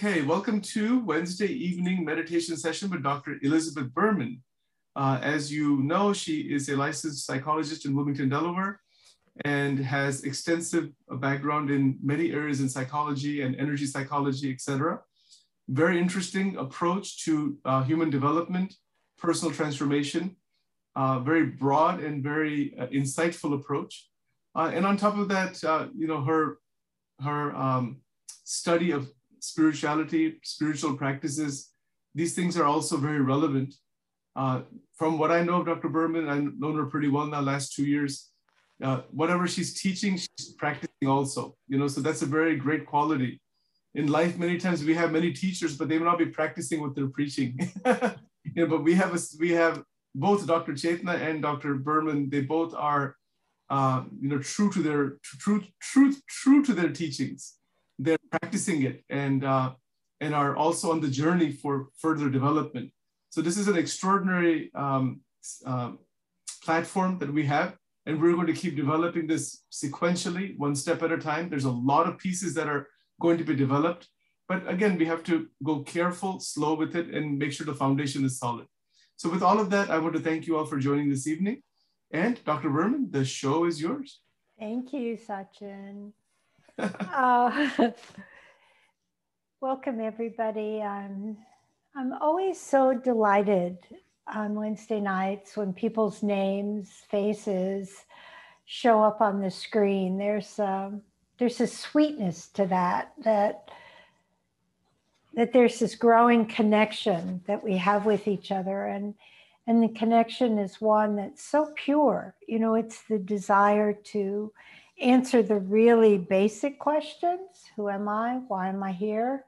Okay, welcome to Wednesday evening meditation session with Dr. Elizabeth Berman. Uh, as you know, she is a licensed psychologist in Wilmington, Delaware, and has extensive background in many areas in psychology and energy psychology, etc. Very interesting approach to uh, human development, personal transformation, uh, very broad and very uh, insightful approach. Uh, and on top of that, uh, you know, her, her um, study of spirituality, spiritual practices, these things are also very relevant. Uh, from what I know of Dr. Berman, I've known her pretty well now, last two years. Uh, whatever she's teaching, she's practicing also. You know, so that's a very great quality. In life, many times we have many teachers, but they may not be practicing what they're preaching. you know, but we have a, we have both Dr. Chetna and Dr. Berman. They both are, uh, you know, true to their true, true, true to their teachings they're practicing it and uh, and are also on the journey for further development. So this is an extraordinary um, uh, platform that we have, and we're going to keep developing this sequentially, one step at a time. There's a lot of pieces that are going to be developed, but again, we have to go careful, slow with it, and make sure the foundation is solid. So with all of that, I want to thank you all for joining this evening. And Dr. Berman, the show is yours. Thank you, Sachin uh, welcome, everybody. I'm, I'm always so delighted on Wednesday nights when people's names, faces show up on the screen. There's um, there's a sweetness to that that that there's this growing connection that we have with each other and and the connection is one that's so pure you know it's the desire to answer the really basic questions Who am I? Why am I here?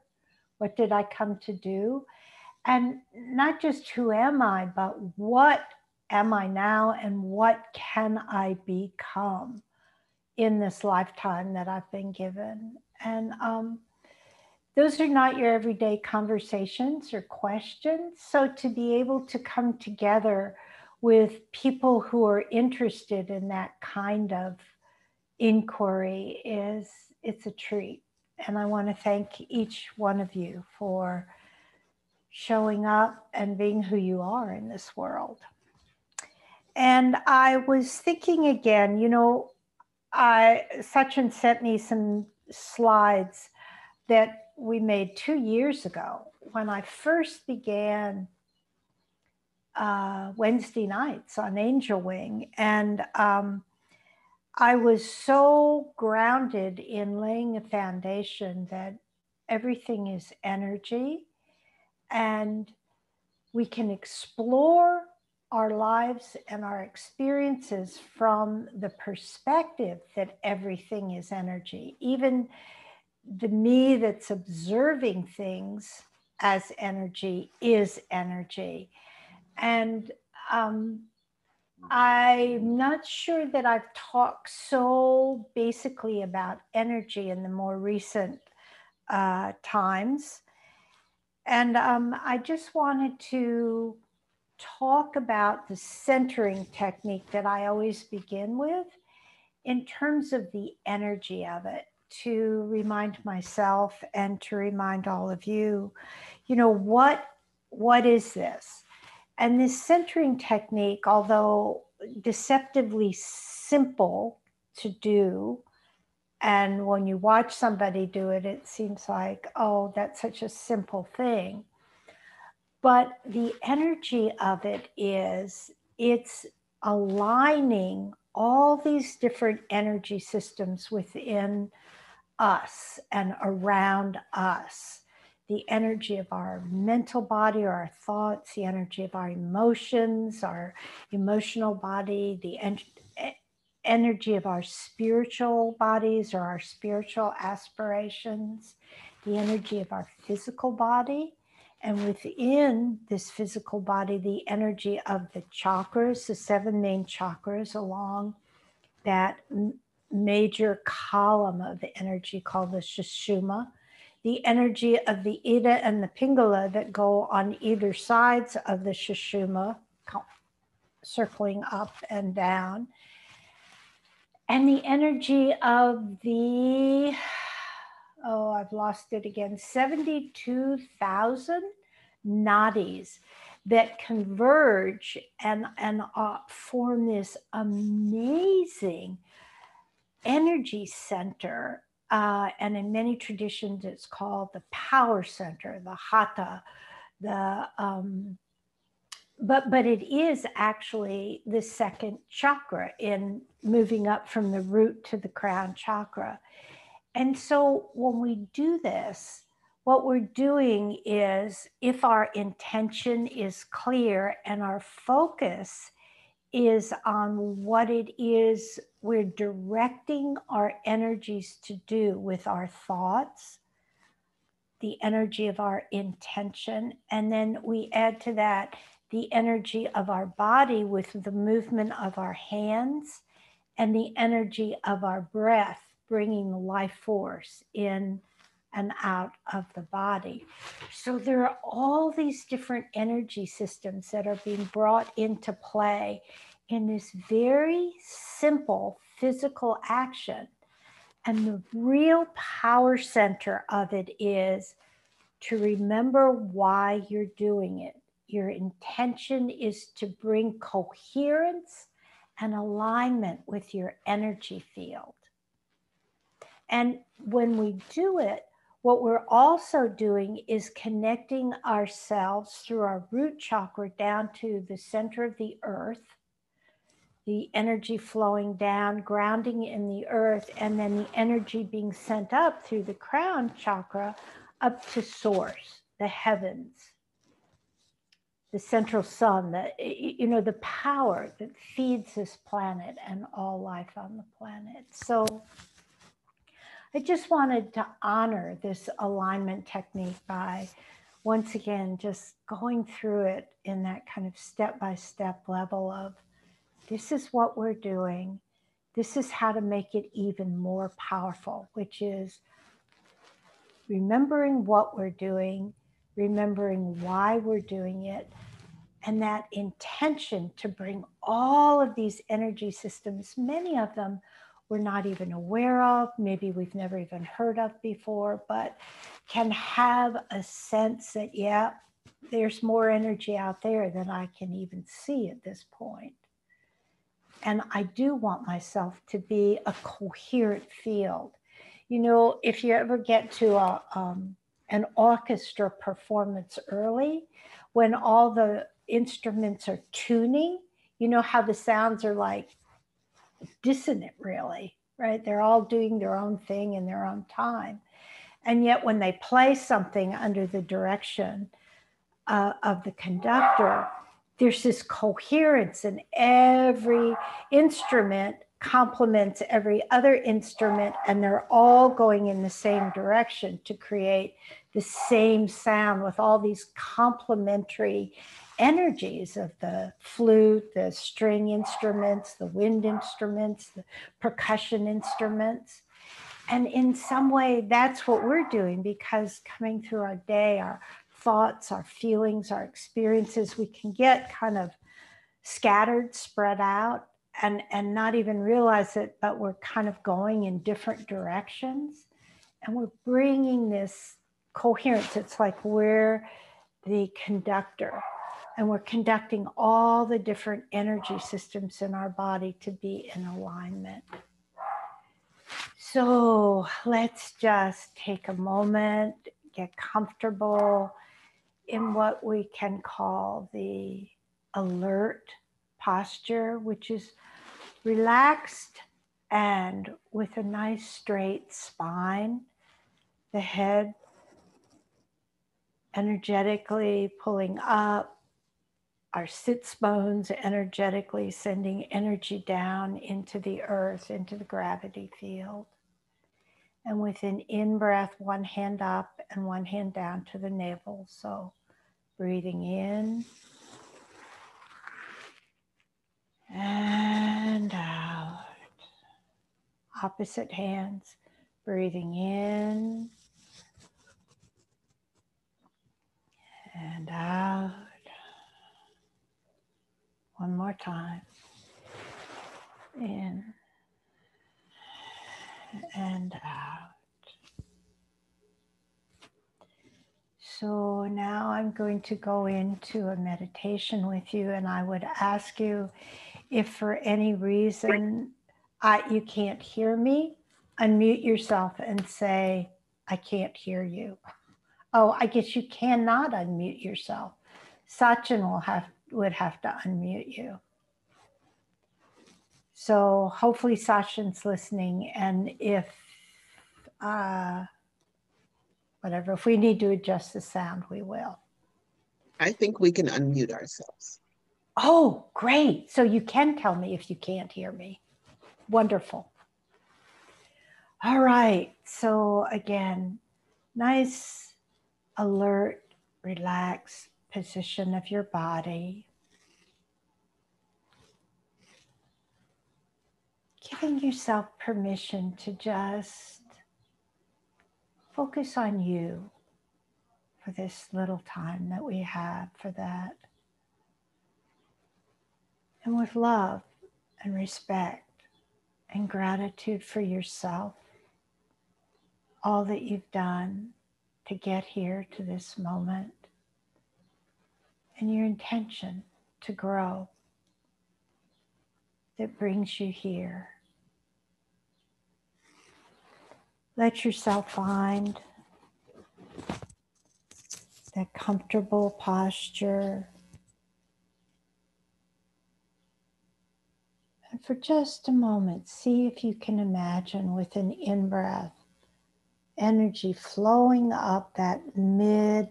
What did I come to do? And not just who am I, but what am I now and what can I become in this lifetime that I've been given? And um, those are not your everyday conversations or questions. So to be able to come together with people who are interested in that kind of inquiry is it's a treat. And I want to thank each one of you for showing up and being who you are in this world. And I was thinking again, you know, I Sachin sent me some slides that we made two years ago when I first began uh, Wednesday nights on Angel Wing. And um, I was so grounded in laying a foundation that everything is energy and we can explore our lives and our experiences from the perspective that everything is energy. Even the me that's observing things as energy is energy. And um, I'm not sure that I've talked so basically about energy in the more recent uh, times. And um, I just wanted to talk about the centering technique that I always begin with in terms of the energy of it to remind myself and to remind all of you, you know, what what is this? And this centering technique, although deceptively simple to do, and when you watch somebody do it, it seems like, oh, that's such a simple thing. But the energy of it is it's aligning all these different energy systems within us and around us the energy of our mental body or our thoughts, the energy of our emotions, our emotional body, the en- energy of our spiritual bodies or our spiritual aspirations, the energy of our physical body. And within this physical body, the energy of the chakras, the seven main chakras along that major column of energy called the Sushumna the energy of the Ida and the Pingala that go on either sides of the Sushumna, circling up and down, and the energy of the oh, I've lost it again, 72,000 nadis that converge and, and uh, form this amazing energy center. Uh, and in many traditions, it's called the power center, the hara, the um, but but it is actually the second chakra in moving up from the root to the crown chakra. And so when we do this what we're doing is if our intention is clear and our focus is on what it is we're directing our energies to do with our thoughts the energy of our intention and then we add to that the energy of our body with the movement of our hands and the energy of our breath, bringing life force in and out of the body. So there are all these different energy systems that are being brought into play in this very simple physical action. And the real power center of it is to remember why you're doing it your intention is to bring coherence and alignment with your energy field. And when we do it, what we're also doing is connecting ourselves through our root chakra down to the center of the earth, the energy flowing down, grounding in the earth, and then the energy being sent up through the crown chakra up to source, the heavens the central sun, the, you know, the power that feeds this planet and all life on the planet. So I just wanted to honor this alignment technique by once again just going through it in that kind of step by step level of this is what we're doing. This is how to make it even more powerful, which is remembering what we're doing, remembering why we're doing it, and that intention to bring all of these energy systems, many of them we're not even aware of, maybe we've never even heard of before, but can have a sense that, yeah, there's more energy out there than I can even see at this point. And I do want myself to be a coherent field. You know, if you ever get to a, um, an orchestra performance early, when all the instruments are tuning, you know how the sounds are like dissonant, really, right? They're all doing their own thing in their own time. And yet, when they play something under the direction uh, of the conductor, there's this coherence, and every instrument complements every other instrument, and they're all going in the same direction to create the same sound with all these complementary energies of the flute, the string instruments, the wind instruments, the percussion instruments. And in some way, that's what we're doing because coming through our day, our thoughts, our feelings, our experiences, we can get kind of scattered, spread out, and, and not even realize it, but we're kind of going in different directions. And we're bringing this coherence. It's like we're the conductor and we're conducting all the different energy systems in our body to be in alignment. So let's just take a moment, get comfortable in what we can call the alert posture, which is relaxed and with a nice straight spine, the head energetically pulling up, our sits bones energetically sending energy down into the earth, into the gravity field. And with an in breath, one hand up and one hand down to the navel. So breathing in and out. Opposite hands, breathing in and out. One more time. In and out. So now I'm going to go into a meditation with you, and I would ask you if for any reason I, you can't hear me, unmute yourself and say, I can't hear you. Oh, I guess you cannot unmute yourself. Sachin will have would have to unmute you. So hopefully Sachin's listening, and if uh, whatever, if we need to adjust the sound, we will. I think we can unmute ourselves. Oh, great! So you can tell me if you can't hear me. Wonderful. All right. So again, nice, alert, relaxed position of your body. Giving yourself permission to just focus on you for this little time that we have for that. And with love and respect and gratitude for yourself, all that you've done to get here to this moment, and your intention to grow that brings you here. Let yourself find that comfortable posture. And for just a moment, see if you can imagine with an in breath energy flowing up that mid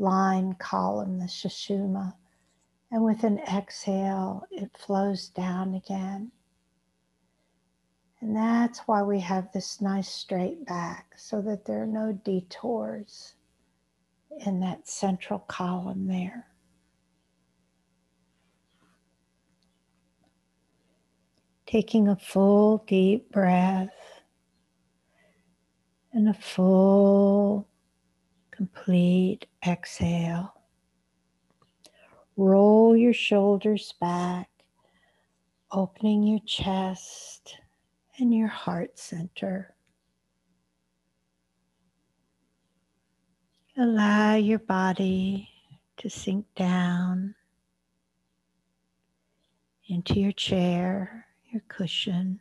line column, the Sushumna. And with an exhale, it flows down again. And that's why we have this nice straight back so that there are no detours in that central column there. Taking a full deep breath and a full complete exhale. Roll your shoulders back, opening your chest and your heart center. Allow your body to sink down into your chair, your cushion.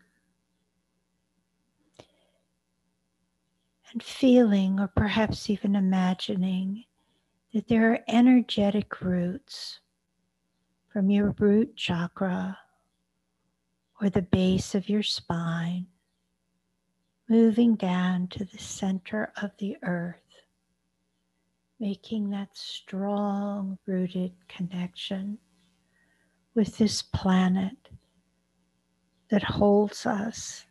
And feeling, or perhaps even imagining, that there are energetic roots from your root chakra or the base of your spine, moving down to the center of the earth, making that strong rooted connection with this planet that holds us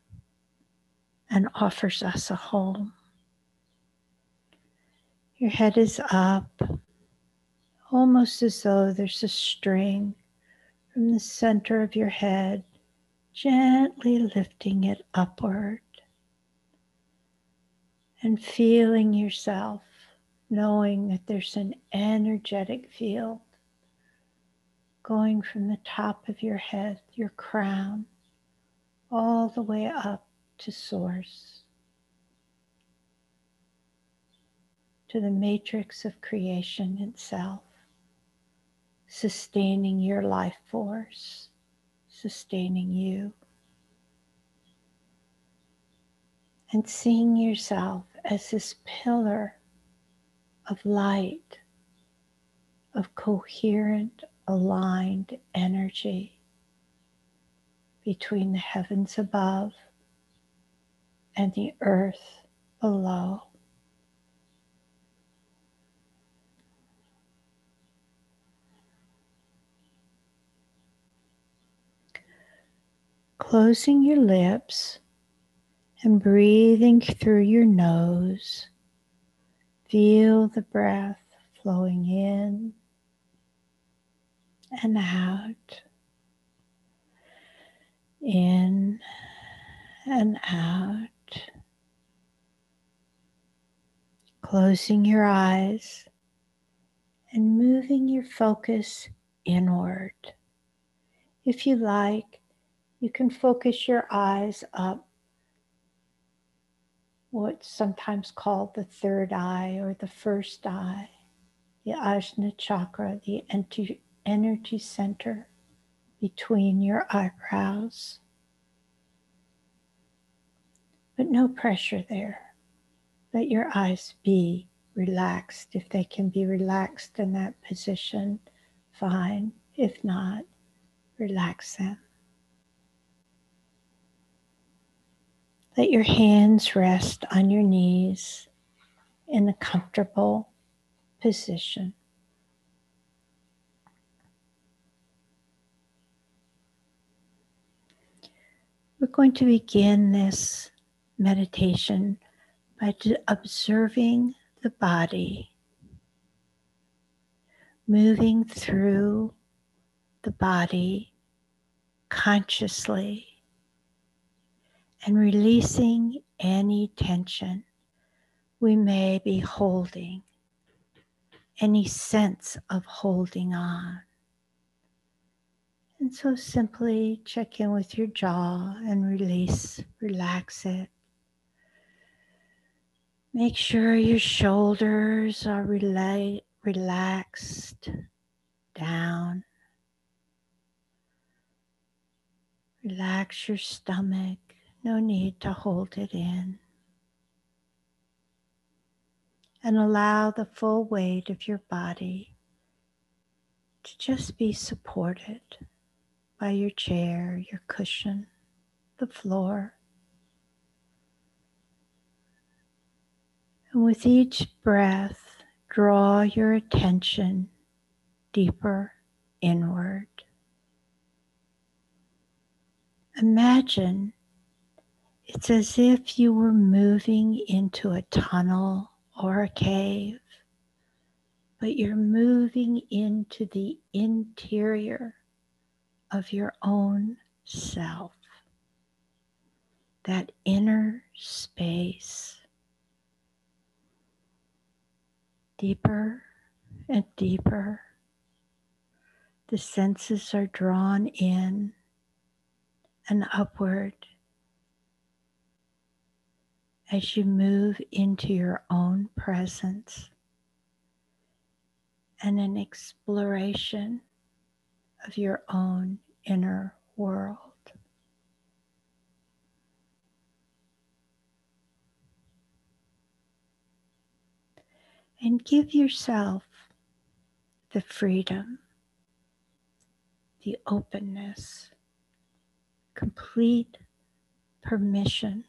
and offers us a home. Your head is up, almost as though there's a string from the center of your head, gently lifting it upward and feeling yourself, knowing that there's an energetic field going from the top of your head, your crown, all the way up to source. To the matrix of creation itself, sustaining your life force, sustaining you. And seeing yourself as this pillar of light, of coherent, aligned energy between the heavens above and the earth below. Closing your lips and breathing through your nose. Feel the breath flowing in and out, in and out. Closing your eyes and moving your focus inward. If you like, you can focus your eyes up, what's sometimes called the third eye or the first eye. the Ajna chakra, the energy center between your eyebrows. But no pressure there. Let your eyes be relaxed. If they can be relaxed in that position, fine. If not, relax them. Let your hands rest on your knees in a comfortable position. We're going to begin this meditation by observing the body moving through the body consciously and releasing any tension we may be holding, any sense of holding on. And so simply check in with your jaw and release, relax it. Make sure your shoulders are rela- relaxed down. Relax your stomach. No need to hold it in. And allow the full weight of your body to just be supported by your chair, your cushion, the floor. And with each breath, draw your attention deeper inward. Imagine it's as if you were moving into a tunnel or a cave, but you're moving into the interior of your own self, that inner space, deeper and deeper. The senses are drawn in and upward as you move into your own presence and an exploration of your own inner world. And give yourself the freedom, the openness, complete permission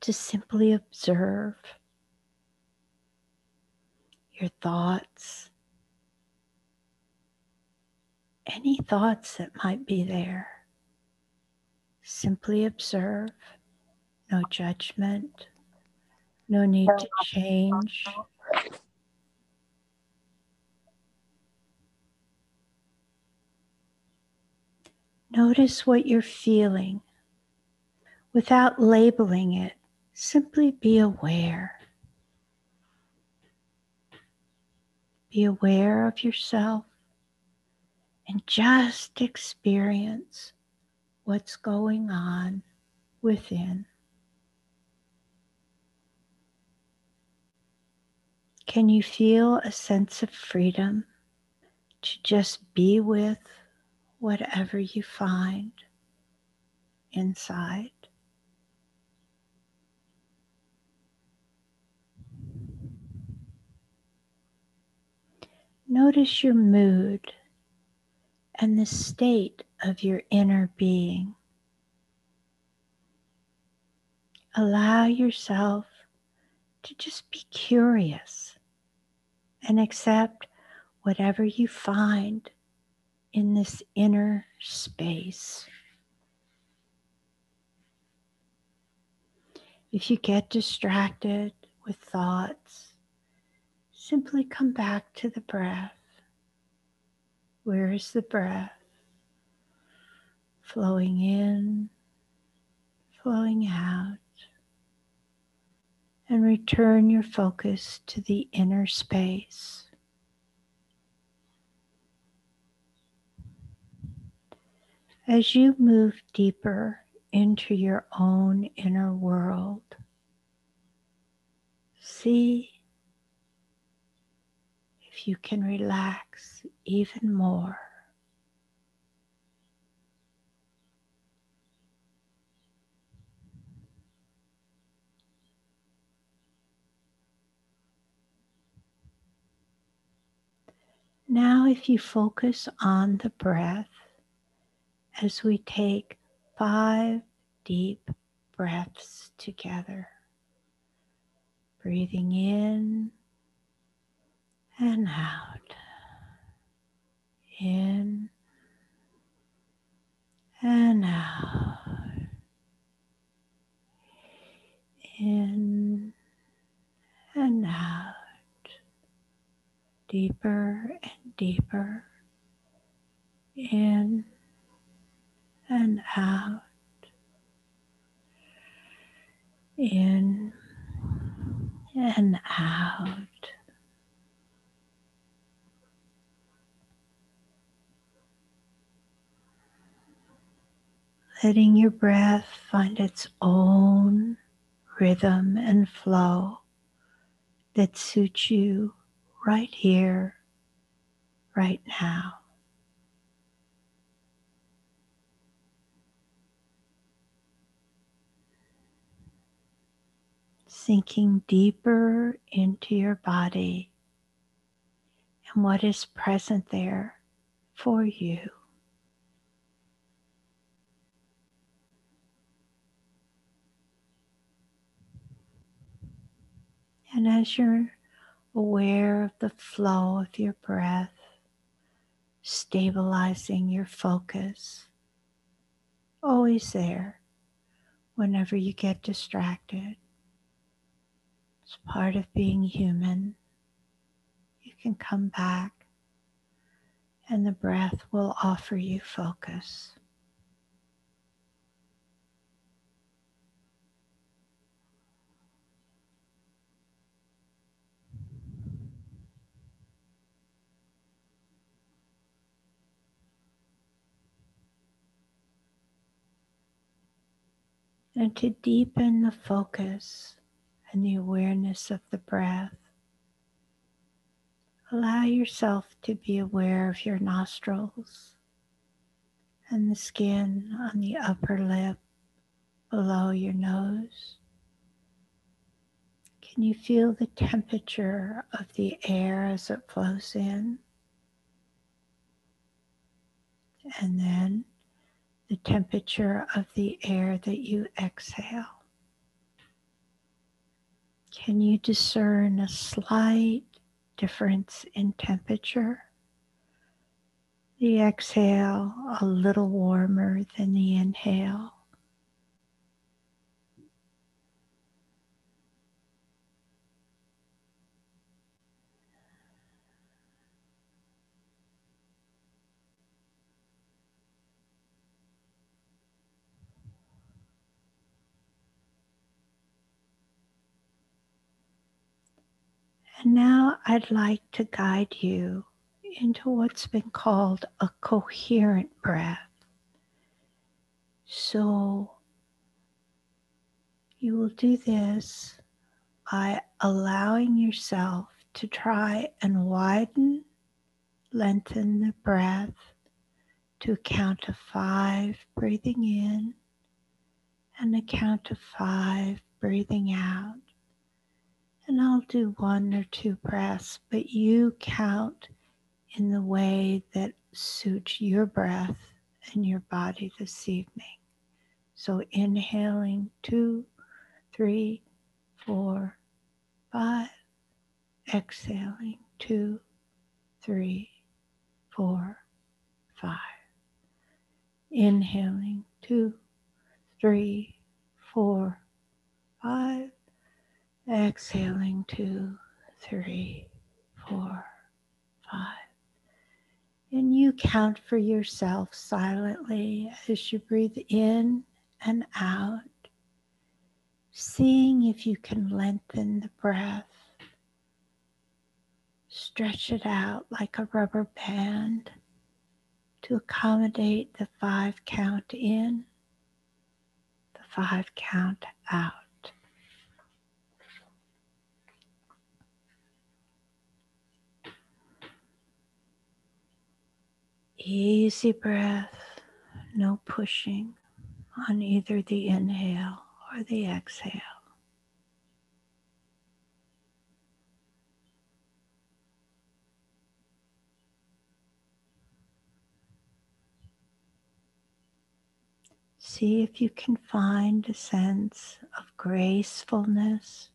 to simply observe your thoughts, any thoughts that might be there. Simply observe, no judgment, no need to change. Notice what you're feeling without labeling it. Simply be aware. Be aware of yourself and just experience what's going on within. Can you feel a sense of freedom to just be with whatever you find inside? Notice your mood and the state of your inner being. Allow yourself to just be curious and accept whatever you find in this inner space. If you get distracted with thoughts, Simply come back to the breath. Where is the breath? Flowing in, flowing out. And return your focus to the inner space. As you move deeper into your own inner world, see you can relax even more. Now, if you focus on the breath as we take five deep breaths together, breathing in and out, in and out, in and out. Deeper and deeper. In and out, in and out. Letting your breath find its own rhythm and flow that suits you right here, right now. Sinking deeper into your body and what is present there for you. And as you're aware of the flow of your breath, stabilizing your focus. Always there whenever you get distracted. It's part of being human. You can come back, and the breath will offer you focus. And to deepen the focus and the awareness of the breath. Allow yourself to be aware of your nostrils and the skin on the upper lip below your nose. Can you feel the temperature of the air as it flows in? And then the temperature of the air that you exhale. Can you discern a slight difference in temperature? The exhale a little warmer than the inhale. And now I'd like to guide you into what's been called a coherent breath. So you will do this by allowing yourself to try and widen, lengthen the breath to a count of five, breathing in, and a count of five, breathing out. And I'll do one or two breaths, but you count in the way that suits your breath and your body this evening. So inhaling two, three, four, five. Exhaling two, three, four, five. Inhaling two, three, four, five. Exhaling two, three, four, five. And you count for yourself silently as you breathe in and out, seeing if you can lengthen the breath. Stretch it out like a rubber band to accommodate the five count in, the five count out. Easy breath, no pushing on either the inhale or the exhale. See if you can find a sense of gracefulness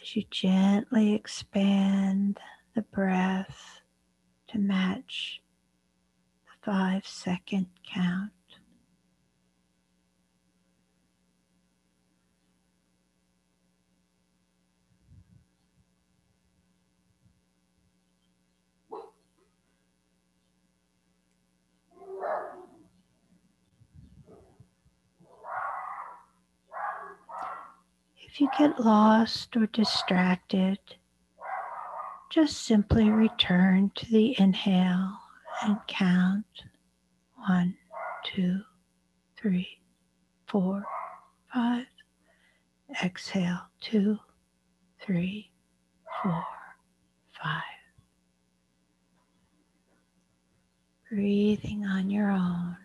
as you gently expand the breath to match five second count. If you get lost or distracted, just simply return to the inhale and count one, two, three, four, five. Exhale two, three, four, five. Breathing on your own.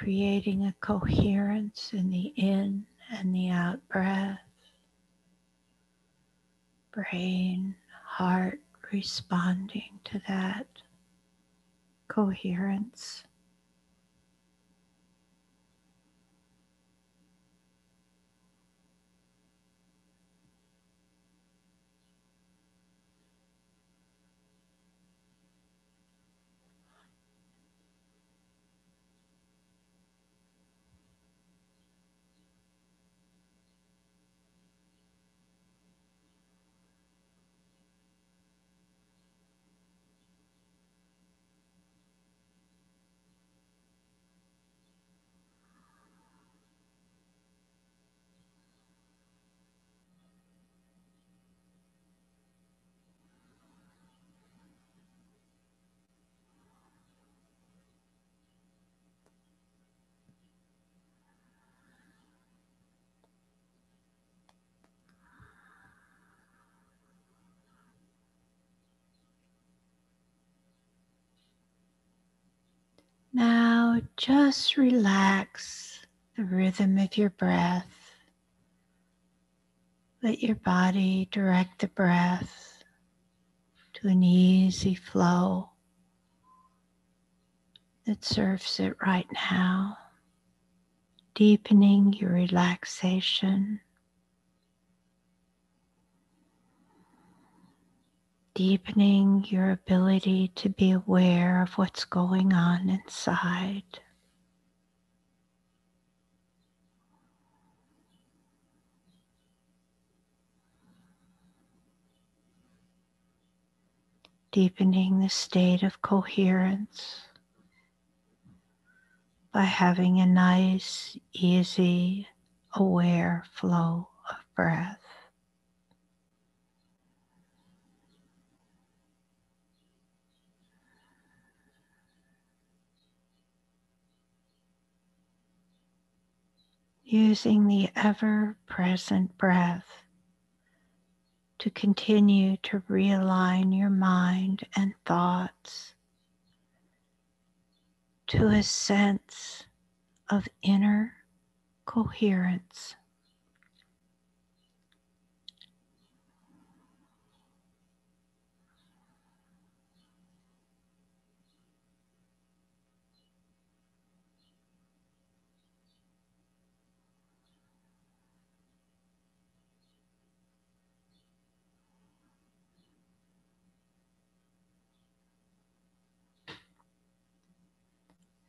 creating a coherence in the in and the out breath. Brain, heart responding to that coherence. Now just relax the rhythm of your breath. Let your body direct the breath to an easy flow that serves it right now, deepening your relaxation. Deepening your ability to be aware of what's going on inside. Deepening the state of coherence by having a nice, easy, aware flow of breath. Using the ever present breath to continue to realign your mind and thoughts to a sense of inner coherence.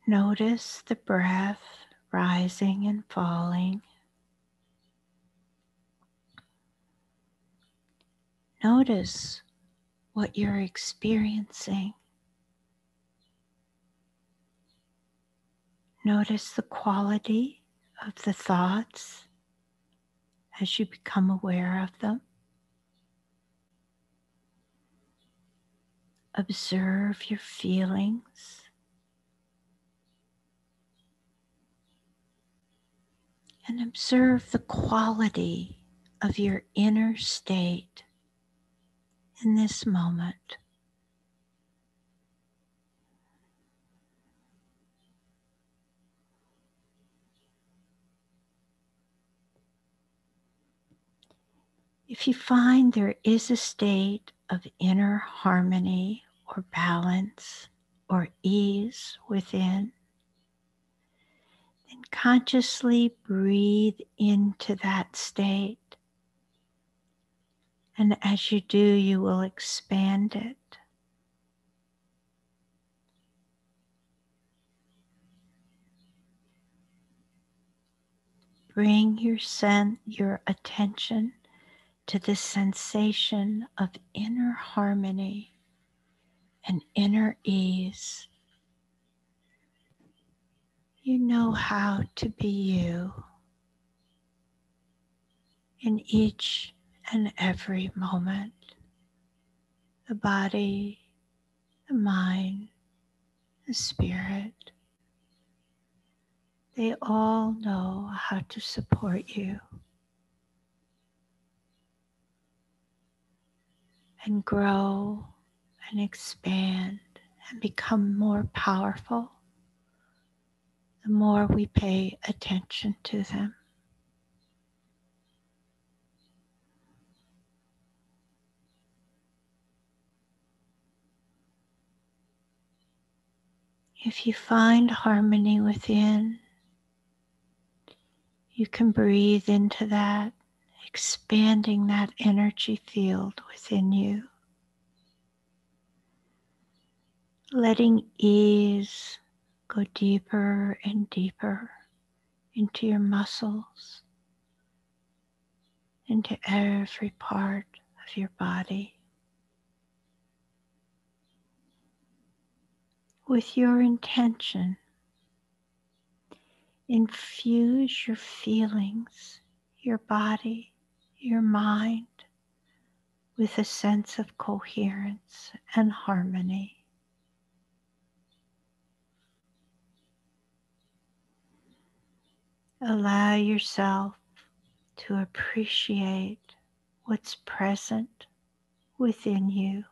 Notice the breath rising and falling. Notice what you're experiencing. Notice the quality of the thoughts as you become aware of them. Observe your feelings. And observe the quality of your inner state in this moment. If you find there is a state of inner harmony or balance or ease within, consciously breathe into that state. And as you do, you will expand it. Bring your sen- your attention to the sensation of inner harmony and inner ease. You know how to be you in each and every moment. The body, the mind, the spirit, they all know how to support you. and grow and expand and become more powerful the more we pay attention to them. If you find harmony within, you can breathe into that expanding that energy field within you. Letting ease go deeper and deeper into your muscles, into every part of your body. With your intention, infuse your feelings, your body, your mind with a sense of coherence and harmony. Allow yourself to appreciate what's present within you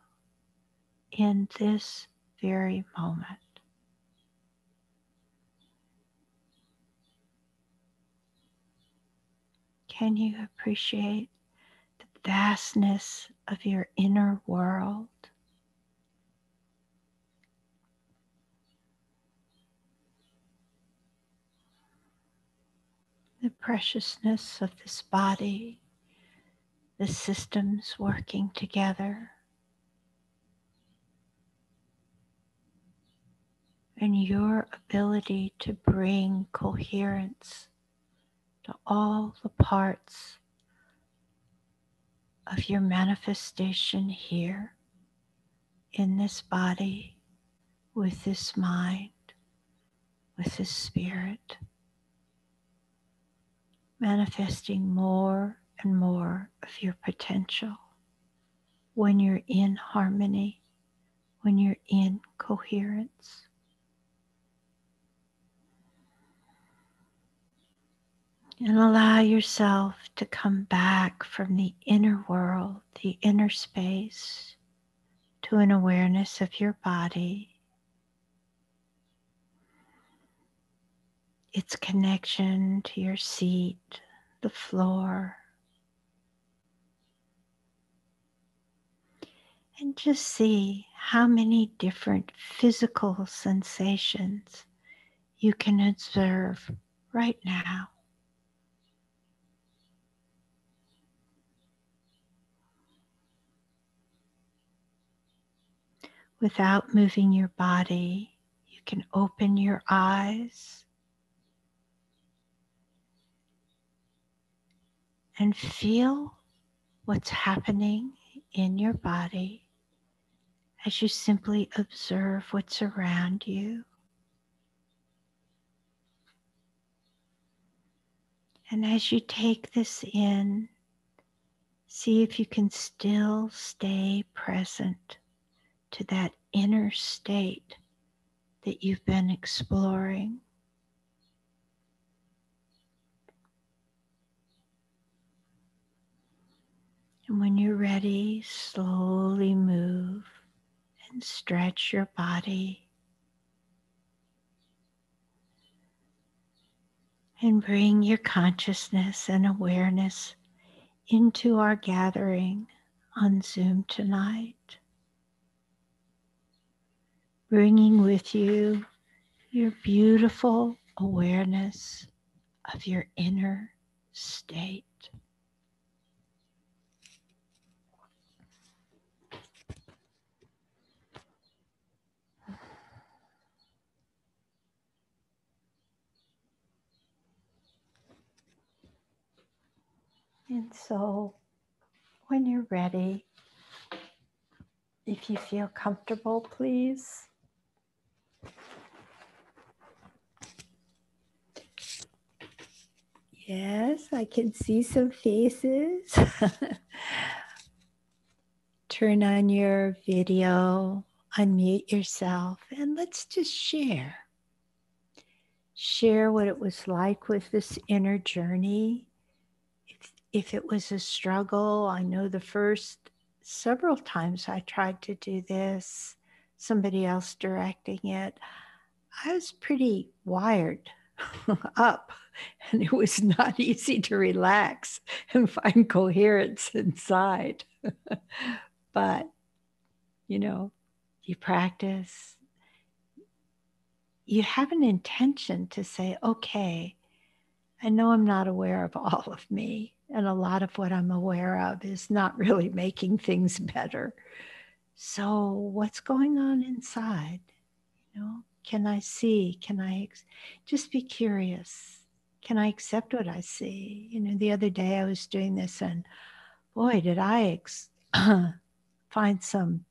in this very moment. Can you appreciate the vastness of your inner world? The preciousness of this body, the systems working together, and your ability to bring coherence to all the parts of your manifestation here in this body, with this mind, with this spirit, manifesting more and more of your potential when you're in harmony, when you're in coherence. And allow yourself to come back from the inner world, the inner space, to an awareness of your body, its connection to your seat, the floor. And just see how many different physical sensations you can observe right now. without moving your body. You can open your eyes and feel what's happening in your body as you simply observe what's around you. And as you take this in, see if you can still stay present to that inner state that you've been exploring. And when you're ready, slowly move and stretch your body. And bring your consciousness and awareness into our gathering on Zoom tonight. Bringing with you your beautiful awareness of your inner state. And so, when you're ready, if you feel comfortable, please. Yes, I can see some faces. Turn on your video, unmute yourself, and let's just share. Share what it was like with this inner journey if it was a struggle, I know the first several times I tried to do this, somebody else directing it, I was pretty wired up and it was not easy to relax and find coherence inside. but, you know, you practice, you have an intention to say, okay, I know I'm not aware of all of me. And a lot of what I'm aware of is not really making things better. So, what's going on inside? You know, can I see? Can I ex- just be curious? Can I accept what I see? You know, the other day I was doing this, and boy, did I ex- find some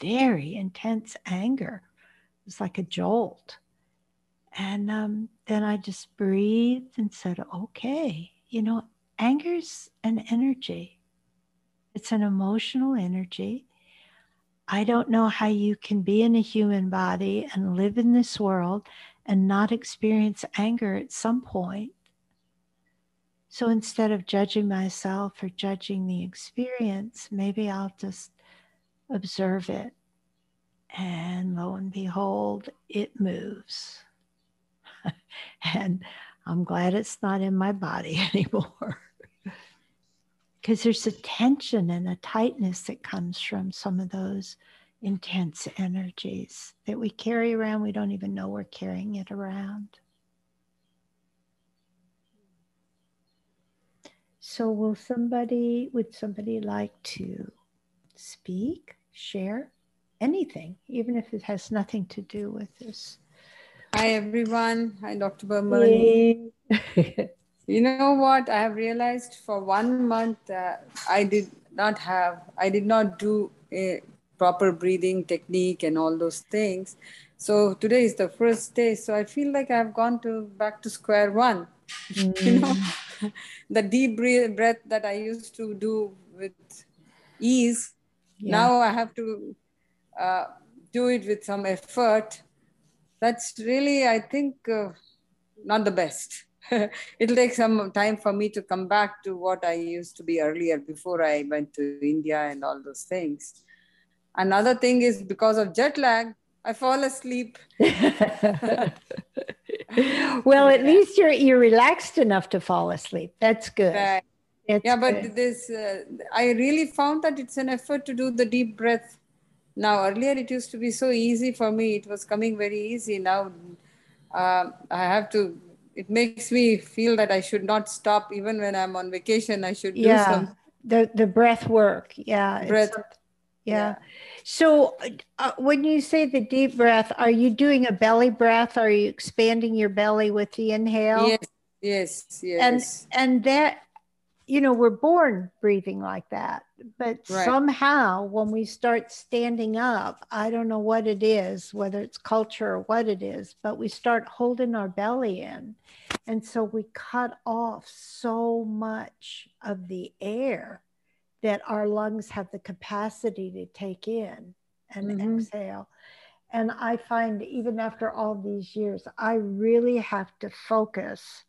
very intense anger. It was like a jolt. And um, then I just breathed and said, okay, you know, anger's an energy, it's an emotional energy. I don't know how you can be in a human body and live in this world and not experience anger at some point. So instead of judging myself or judging the experience, maybe I'll just observe it. And lo and behold, it moves. and I'm glad it's not in my body anymore because there's a tension and a tightness that comes from some of those intense energies that we carry around. We don't even know we're carrying it around. So, will somebody, would somebody like to speak, share anything, even if it has nothing to do with this? Hi, everyone. Hi, Dr. Berman. You know what? I have realized for one month uh, I did not have, I did not do a proper breathing technique and all those things. So today is the first day. So I feel like I've gone to back to square one. Mm. you know, mm. the deep breath that I used to do with ease. Yeah. Now I have to uh, do it with some effort. That's really, I think, uh, not the best. it'll take some time for me to come back to what I used to be earlier before I went to India and all those things. Another thing is because of jet lag, I fall asleep. well, at least you're you're relaxed enough to fall asleep. That's good. Right. yeah, but good. this uh, I really found that it's an effort to do the deep breath. Now, earlier it used to be so easy for me; it was coming very easy. Now, uh, I have to it makes me feel that I should not stop even when I'm on vacation. I should yeah. do some the the breath work. Yeah, breath. Yeah. yeah. So uh, when you say the deep breath, are you doing a belly breath? Are you expanding your belly with the inhale? Yes, yes, yes. And and that you know, we're born breathing like that. But right. somehow, when we start standing up, I don't know what it is, whether it's culture or what it is, but we start holding our belly in. And so we cut off so much of the air that our lungs have the capacity to take in and mm-hmm. exhale. And I find even after all these years, I really have to focus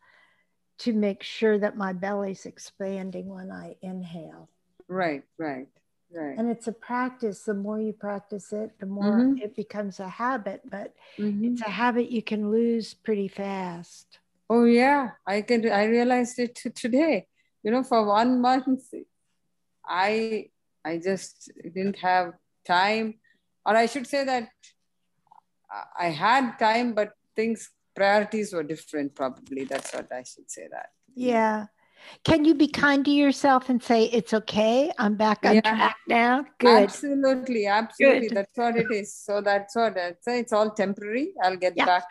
to make sure that my belly's expanding when I inhale. Right, right, right. And it's a practice. The more you practice it, the more mm-hmm. it becomes a habit. But mm-hmm. it's a habit you can lose pretty fast. Oh yeah, I can. I realized it today. You know, for one month, I I just didn't have time, or I should say that I had time, but things priorities were different. Probably that's what I should say. That yeah. Can you be kind to yourself and say it's okay? I'm back on yeah. track now. Good. Absolutely, absolutely. Good. That's what it is. So that's what say. It's all temporary. I'll get yeah. back.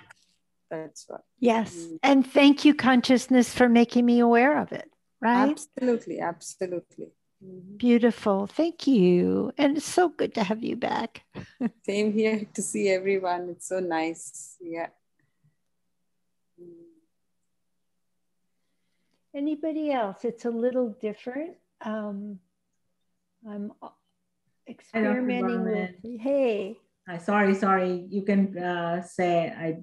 That's what. Yes, mm. and thank you, consciousness, for making me aware of it. Right. Absolutely, absolutely. Mm-hmm. Beautiful. Thank you. And it's so good to have you back. Same here to see everyone. It's so nice. Yeah. Anybody else? It's a little different. Um, I'm experimenting with. Hey. Hi, sorry, sorry. You can uh, say I.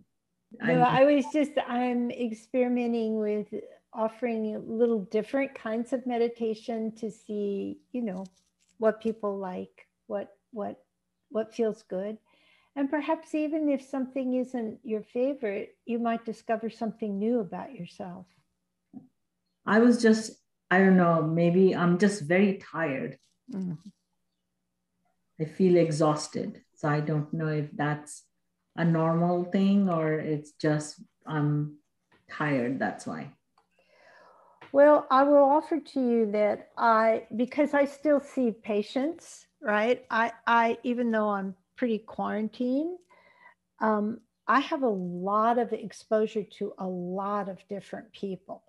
I'm, no, I was just I'm experimenting with offering little different kinds of meditation to see, you know, what people like, what what what feels good. And perhaps even if something isn't your favorite, you might discover something new about yourself. I was just, I don't know, maybe I'm just very tired. Mm. I feel exhausted. So I don't know if that's a normal thing or it's just I'm tired. That's why. Well, I will offer to you that I, because I still see patients, right? I, I even though I'm pretty quarantined, um, I have a lot of exposure to a lot of different people.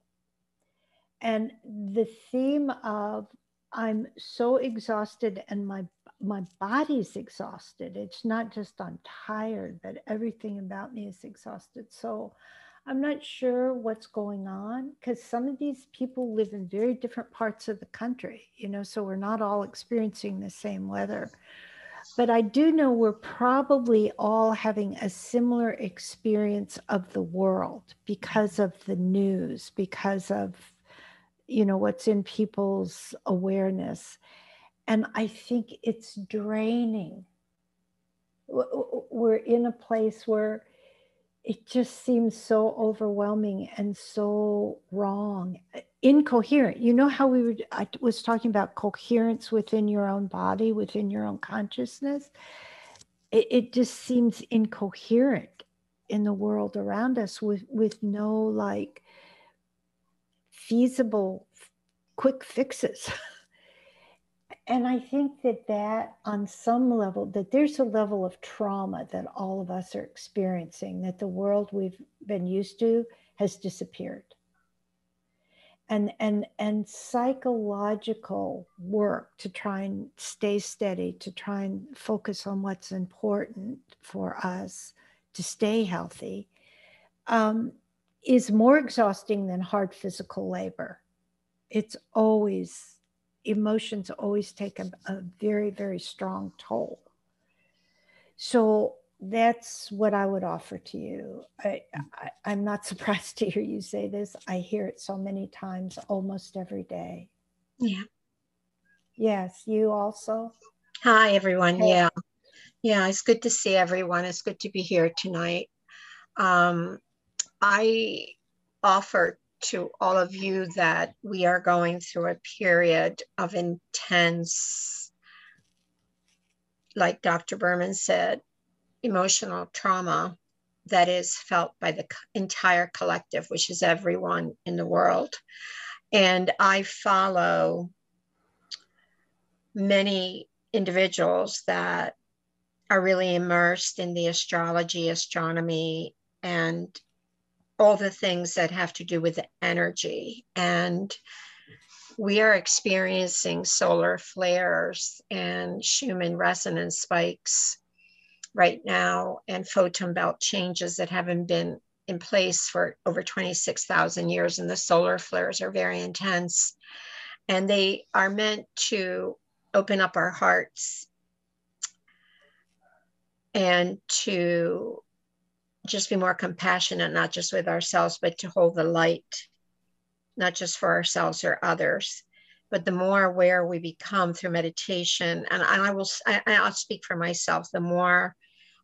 And the theme of I'm so exhausted and my my body's exhausted. It's not just I'm tired, but everything about me is exhausted. So I'm not sure what's going on because some of these people live in very different parts of the country, you know, so we're not all experiencing the same weather. But I do know we're probably all having a similar experience of the world because of the news, because of, you know, what's in people's awareness. And I think it's draining. We're in a place where it just seems so overwhelming and so wrong incoherent you know how we were i was talking about coherence within your own body within your own consciousness it, it just seems incoherent in the world around us with with no like feasible quick fixes and I think that that on some level that there's a level of trauma that all of us are experiencing that the world we've been used to has disappeared. And and and psychological work to try and stay steady, to try and focus on what's important for us to stay healthy, um, is more exhausting than hard physical labor. It's always emotions always take a, a very, very strong toll. So that's what I would offer to you. I, I, am not surprised to hear you say this. I hear it so many times, almost every day. Yeah. Yes, you also. Hi, everyone. Hey. Yeah. Yeah, it's good to see everyone. It's good to be here tonight. Um, I offer to all of you that we are going through a period of intense, like Dr. Berman said, emotional trauma that is felt by the entire collective, which is everyone in the world. And I follow many individuals that are really immersed in the astrology, astronomy, and all the things that have to do with energy. And we are experiencing solar flares and Schumann resonance spikes right now and photon belt changes that haven't been in place for over 26,000 years. And the solar flares are very intense. And they are meant to open up our hearts and to just be more compassionate, not just with ourselves, but to hold the light, not just for ourselves or others, but the more aware we become through meditation, and I will, I, I'll speak for myself, the more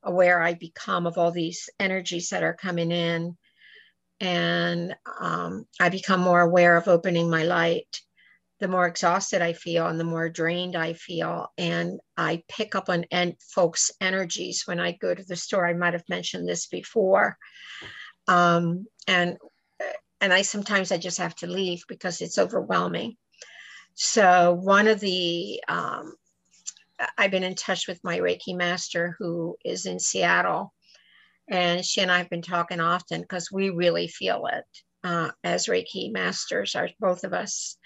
aware I become of all these energies that are coming in, and um, I become more aware of opening my light, the more exhausted I feel and the more drained I feel. And I pick up on en- folks' energies when I go to the store. I might have mentioned this before. Um, and and I sometimes I just have to leave because it's overwhelming. So one of the um, I've been in touch with my Reiki master who is in Seattle, and she and I have been talking often because we really feel it uh, as Reiki masters, are both of us.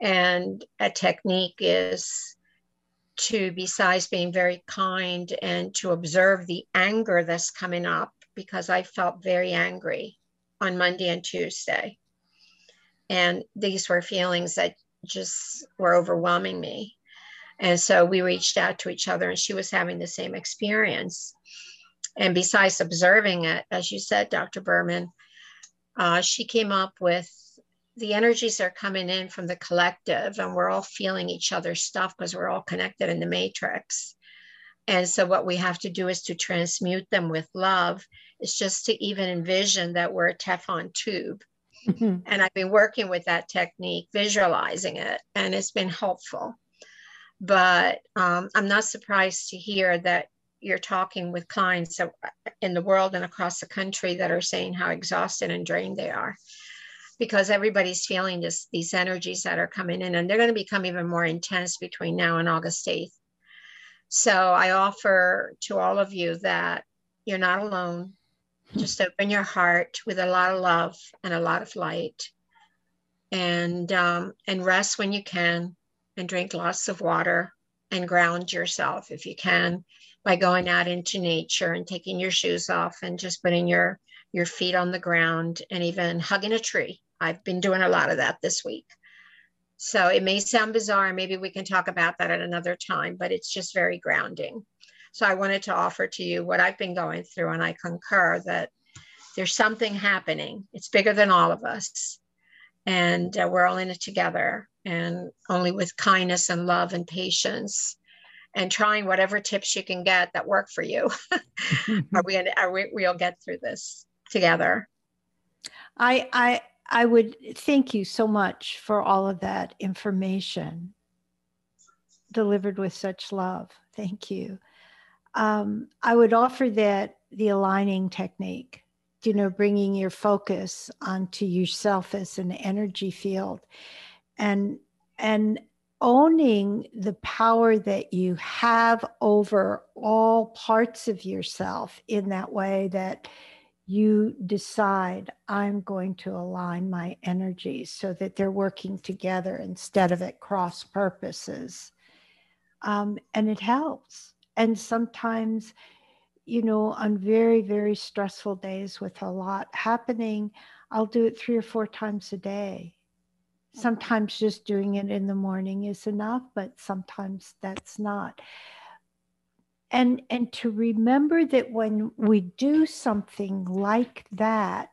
And a technique is to, besides being very kind and to observe the anger that's coming up, because I felt very angry on Monday and Tuesday. And these were feelings that just were overwhelming me. And so we reached out to each other, and she was having the same experience. And besides observing it, as you said, Dr. Berman, uh, she came up with the energies are coming in from the collective, and we're all feeling each other's stuff because we're all connected in the matrix. And so, what we have to do is to transmute them with love. It's just to even envision that we're a Teflon tube. Mm-hmm. And I've been working with that technique, visualizing it, and it's been helpful. But um, I'm not surprised to hear that you're talking with clients in the world and across the country that are saying how exhausted and drained they are because everybody's feeling this these energies that are coming in and they're going to become even more intense between now and August 8th. So I offer to all of you that you're not alone. Just open your heart with a lot of love and a lot of light, and um, and rest when you can, and drink lots of water, and ground yourself if you can by going out into nature and taking your shoes off and just putting your your feet on the ground and even hugging a tree I've been doing a lot of that this week. So it may sound bizarre. Maybe we can talk about that at another time, but it's just very grounding. So I wanted to offer to you what I've been going through, and I concur that there's something happening. It's bigger than all of us, and uh, we're all in it together, and only with kindness and love and patience, and trying whatever tips you can get that work for you. are we? Are we? We'll get through this together. I I I would thank you so much for all of that information delivered with such love. Thank you. Um, I would offer that the aligning technique, you know, bringing your focus onto yourself as an energy field and, and owning the power that you have over all parts of yourself in that way that you decide I'm going to align my energies so that they're working together instead of at cross purposes. Um, and it helps. And sometimes, you know, on very, very stressful days with a lot happening, I'll do it three or four times a day. Sometimes just doing it in the morning is enough, but sometimes that's not and and to remember that when we do something like that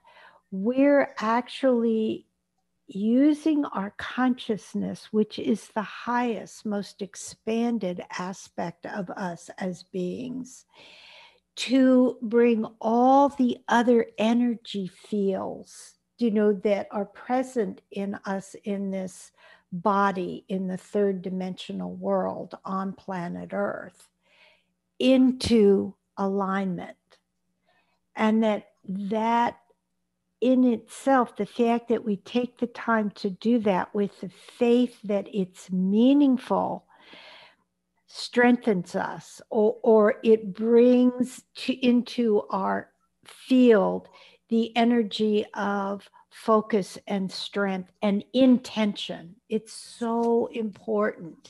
we're actually using our consciousness which is the highest most expanded aspect of us as beings to bring all the other energy fields you know that are present in us in this body in the third dimensional world on planet earth into alignment. And that that in itself the fact that we take the time to do that with the faith that it's meaningful strengthens us or, or it brings to, into our field the energy of focus and strength and intention. It's so important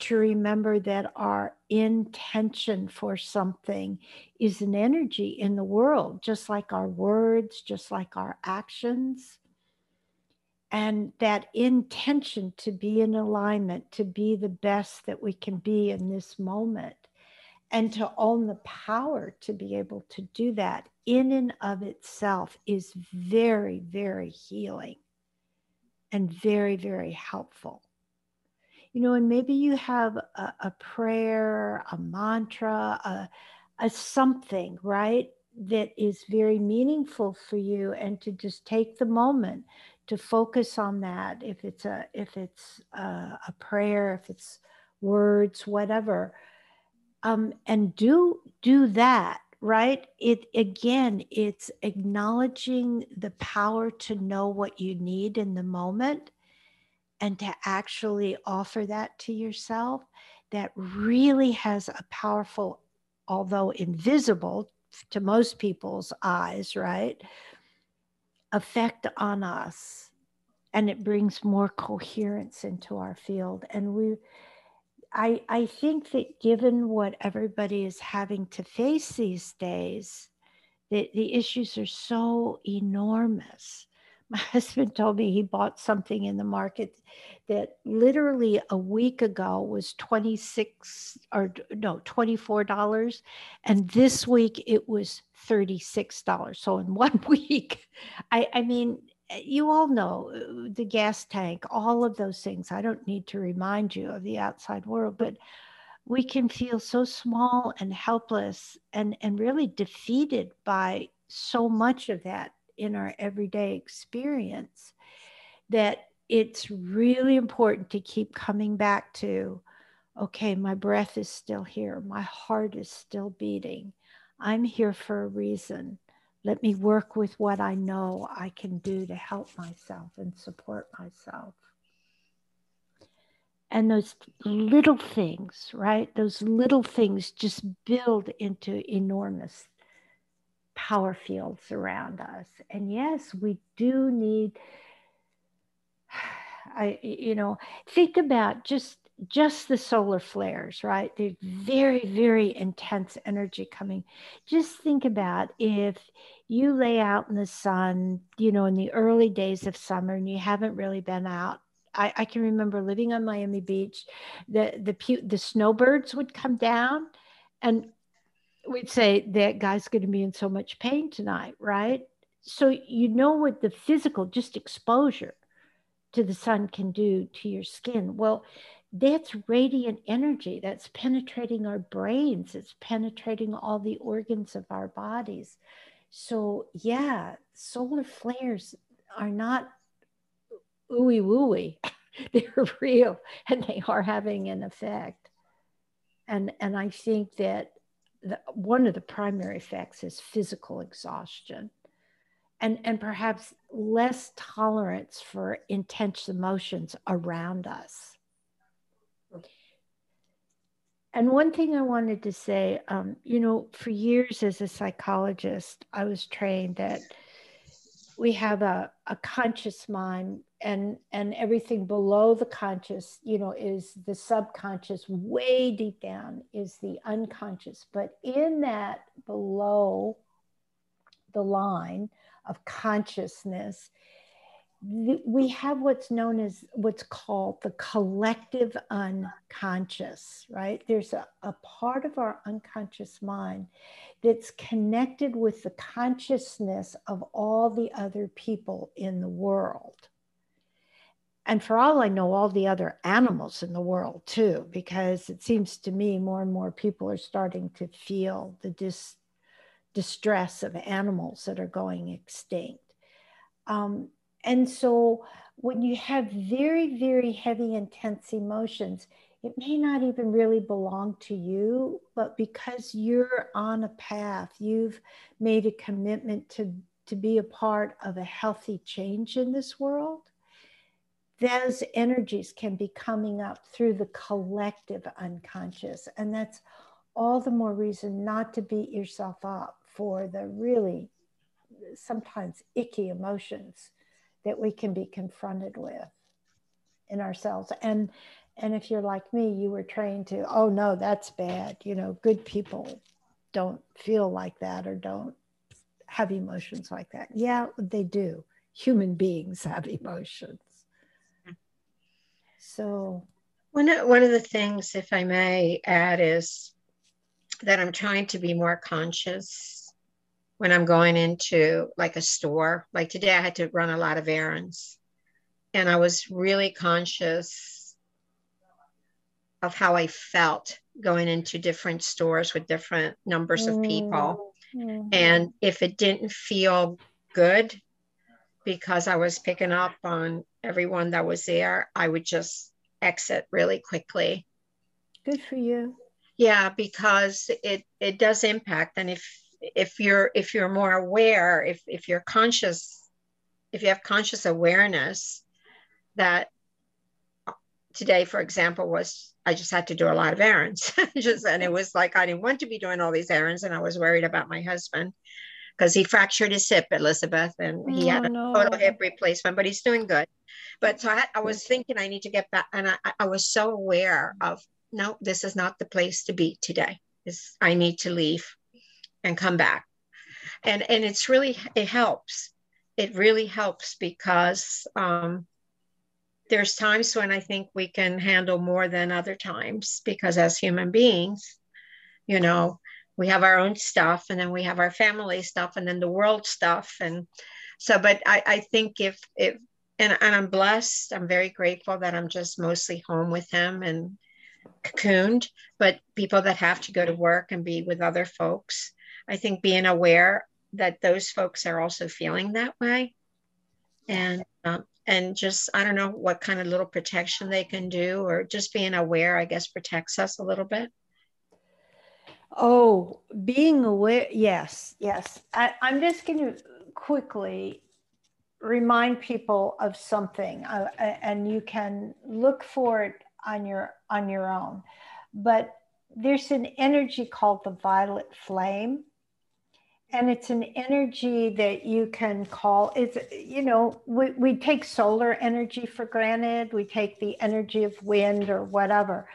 to remember that our intention for something is an energy in the world, just like our words, just like our actions. And that intention to be in alignment, to be the best that we can be in this moment, and to own the power to be able to do that in and of itself is very, very healing and very, very helpful. you know, and maybe you have a, a prayer, a mantra, a, a something, right? That is very meaningful for you and to just take the moment to focus on that if it's a if it's a, a prayer if it's words whatever um, and do do that right? It again it's acknowledging the power to know what you need in the moment and to actually offer that to yourself that really has a powerful although invisible to most people's eyes right effect on us. And it brings more coherence into our field. And we I, I think that given what everybody is having to face these days, the, the issues are so enormous. My husband told me he bought something in the market that literally a week ago was 26 or no, $24. And this week it was $36. So in one week, I, I mean, you all know uh, the gas tank, all of those things. I don't need to remind you of the outside world, but we can feel so small and helpless and, and really defeated by so much of that in our everyday experience that it's really important to keep coming back to okay, my breath is still here, my heart is still beating. I'm here for a reason. Let me work with what I know I can do to help myself and support myself. And those little things, right? Those little things just build into enormous power fields around us. And yes, we do need, I, you know, think about just just the solar flares, right? There's mm-hmm. very, very intense energy coming. Just think about if you lay out in the sun, you know, in the early days of summer and you haven't really been out. I, I can remember living on Miami Beach, the, the, the snowbirds would come down and we'd say that guy's going to be in so much pain tonight, right? So you know what the physical, just exposure to the sun can do to your skin. Well, that's radiant energy that's penetrating our brains, it's penetrating all the organs of our bodies. So, yeah, solar flares are not ooey wooey. They're real and they are having an effect. And, and I think that the, one of the primary effects is physical exhaustion and, and perhaps less tolerance for intense emotions around us. And one thing I wanted to say, um, you know, for years as a psychologist, I was trained that we have a, a conscious mind and and everything below the conscious you know is the subconscious way deep down is the unconscious. But in that below the line of consciousness we have what's known as what's called the collective unconscious, right? There's a, a part of our unconscious mind that's connected with the consciousness of all the other people in the world. And for all I know, all the other animals in the world too, because it seems to me more and more people are starting to feel the dis- distress of animals that are going extinct. Um, and so when you have very, very heavy, intense emotions, it may not even really belong to you, but because you're on a path, you've made a commitment to, to be a part of a healthy change in this world, those energies can be coming up through the collective unconscious. And that's all the more reason not to beat yourself up for the really sometimes icky emotions that we can be confronted with in ourselves. And and if you're like me you were trained to oh no that's bad. You know good people don't feel like that or don't have emotions like that. Yeah they do. Human beings have emotions. So one of, one of the things if i may add is that i'm trying to be more conscious when I'm going into like a store. Like today, I had to run a lot of errands. And I was really conscious of how I felt going into different stores with different numbers of people. Mm-hmm. And if it didn't feel good because I was picking up on everyone that was there, I would just exit really quickly. Good for you. Yeah, because it it does impact and if if you're if you're more aware, if if you're conscious if you have conscious awareness that today, for example, was I just had to do a lot of errands. just and it was like I didn't want to be doing all these errands, and I was worried about my husband because he fractured his hip, Elizabeth, and he oh, had a no. total hip replacement, but he's doing good. But so I, I was thinking I need to get back, and I, I was so aware of no, this is not the place to be today. This, I need to leave and come back, and and it's really it helps. It really helps because um, there's times when I think we can handle more than other times because as human beings, you know, we have our own stuff and then we have our family stuff and then the world stuff. And so, but I, I think if, if, and, and I'm blessed, I'm very grateful that I'm just mostly home with him and cocooned, but people that have to go to work and be with other folks, I think being aware that those folks are also feeling that way and um, and just I don't know what kind of little protection they can do, or just being aware, I guess, protects us a little bit. Oh, being aware, yes, yes. I, am just going to quickly remind people of something, uh, and you can look for it on your on your own. But there's an energy called the violet flame and it's an energy that you can call it's you know we, we take solar energy for granted we take the energy of wind or whatever.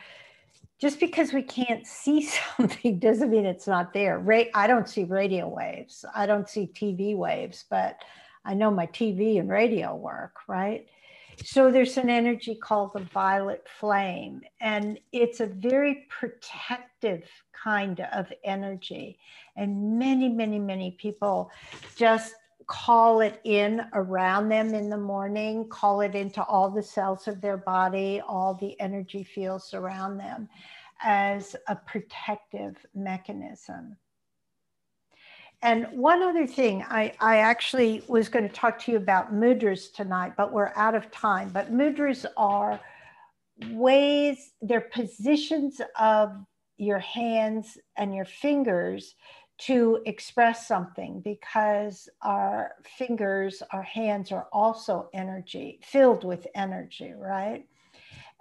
Just because we can't see something doesn't mean it's not there. Ra- i don't see radio waves i don't see tv waves but i know my tv and radio work right so there's an energy called the violet flame, and it's a very protective kind of energy. And many, many, many people just call it in around them in the morning, call it into all the cells of their body, all the energy fields around them as a protective mechanism. And one other thing, I, I actually was going to talk to you about mudras tonight, but we're out of time. But mudras are ways, they're positions of your hands and your fingers to express something because our fingers, our hands are also energy, filled with energy, right?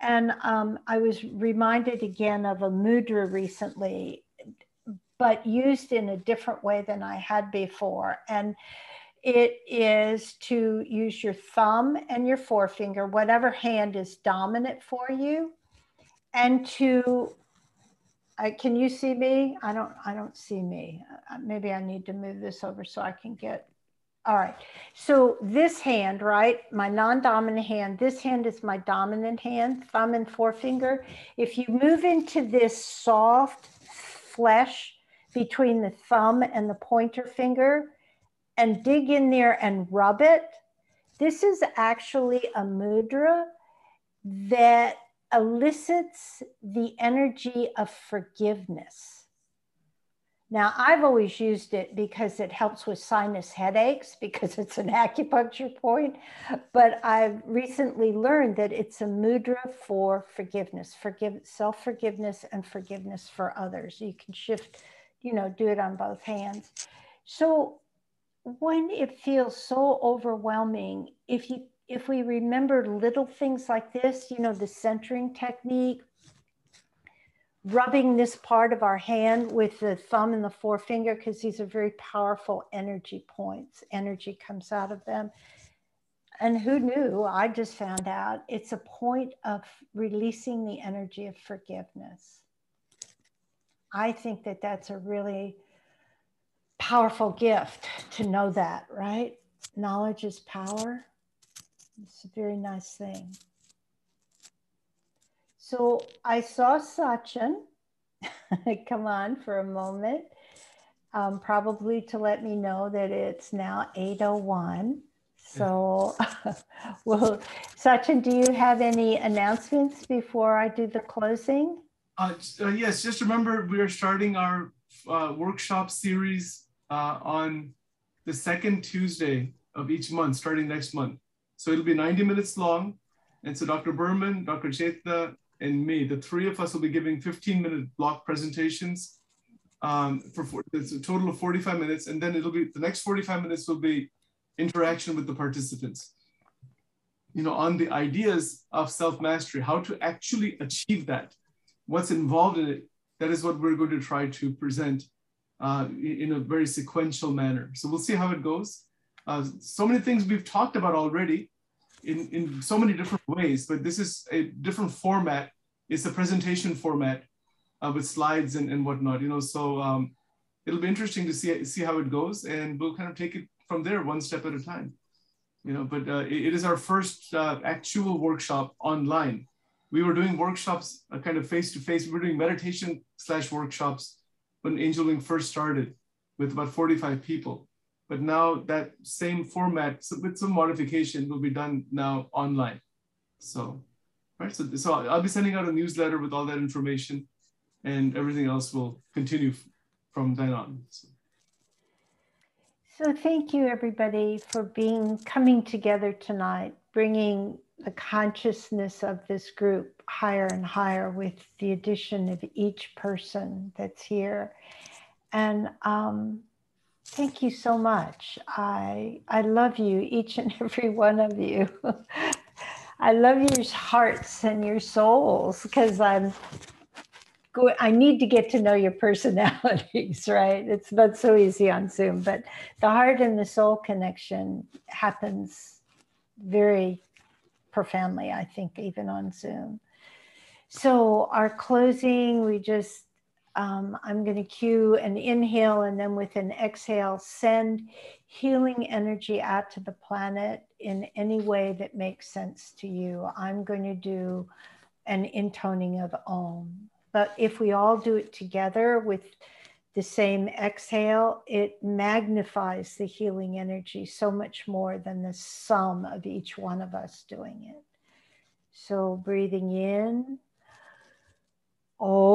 And um, I was reminded again of a mudra recently but used in a different way than I had before. And it is to use your thumb and your forefinger, whatever hand is dominant for you, and to can you see me? I don't. I don't see me. Uh, maybe I need to move this over so I can get. All right. So this hand, right? My non-dominant hand. This hand is my dominant hand, thumb and forefinger. If you move into this soft flesh between the thumb and the pointer finger and dig in there and rub it. This is actually a mudra that elicits the energy of forgiveness. Now, I've always used it because it helps with sinus headaches because it's an acupuncture point. But I've recently learned that it's a mudra for forgiveness, forgive, self forgiveness, and forgiveness for others. You can shift you know, do it on both hands. So when it feels so overwhelming, if you if we remember little things like this, you know, the centering technique, rubbing this part of our hand with the thumb and the forefinger, because these are very powerful energy points. Energy comes out of them. And who knew? I just found out it's a point of releasing the energy of forgiveness. I think that that's a really powerful gift to know that, right? Knowledge is power. It's a very nice thing. So I saw Sachin come on for a moment, um, probably to let me know that it's now 8.01. So, well, Sachin, do you have any announcements before I do the closing? Uh, uh, yes, just remember we are starting our uh, workshop series uh, on the second Tuesday of each month, starting next month. So it'll be 90 minutes long. And so Dr. Berman, Dr. Chetna, and me, the three of us will be giving 15 minute block presentations um, for, for it's a total of 45 minutes. And then it'll be the next 45 minutes will be interaction with the participants. You know, on the ideas of self-mastery, how to actually achieve that, what's involved in it. That is what we're going to try to present uh, in a very sequential manner. So we'll see how it goes. Uh, so many things we've talked about already in, in so many different ways, but this is a different format. It's a presentation format uh, with slides and, and whatnot, you know, so um, it'll be interesting to see, see how it goes and we'll kind of take it from there one step at a time, you know, but uh, it, it is our first uh, actual workshop online. We were doing workshops uh, kind of face-to-face. We were doing meditation slash workshops when Angel Wing first started with about 45 people. But now that same format with some modification will be done now online. So, right. So, so I'll be sending out a newsletter with all that information and everything else will continue from then on. So. so thank you everybody for being coming together tonight, bringing the consciousness of this group higher and higher with the addition of each person that's here. And um, Thank you so much. I I love you, each and every one of you. I love your hearts and your souls because I'm go I need to get to know your personalities, right? It's not so easy on Zoom, but the heart and the soul connection happens very profoundly, I think, even on Zoom. So our closing, we just um, I'm going to cue an inhale and then with an exhale, send healing energy out to the planet in any way that makes sense to you. I'm going to do an intoning of Om. But if we all do it together with the same exhale, it magnifies the healing energy so much more than the sum of each one of us doing it. So breathing in. Breathing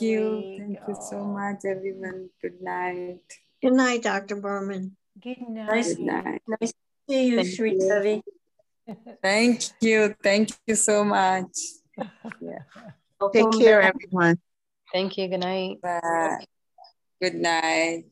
next Thank week. you. Thank you so much, everyone. Good night. Good night, Dr. Berman. Good night. Nice, good night. Nice to see you, Thank Sri Devi. Thank you. Thank you so much. Yeah. Take care, everyone. Thank you. Good night. Bye. Good night.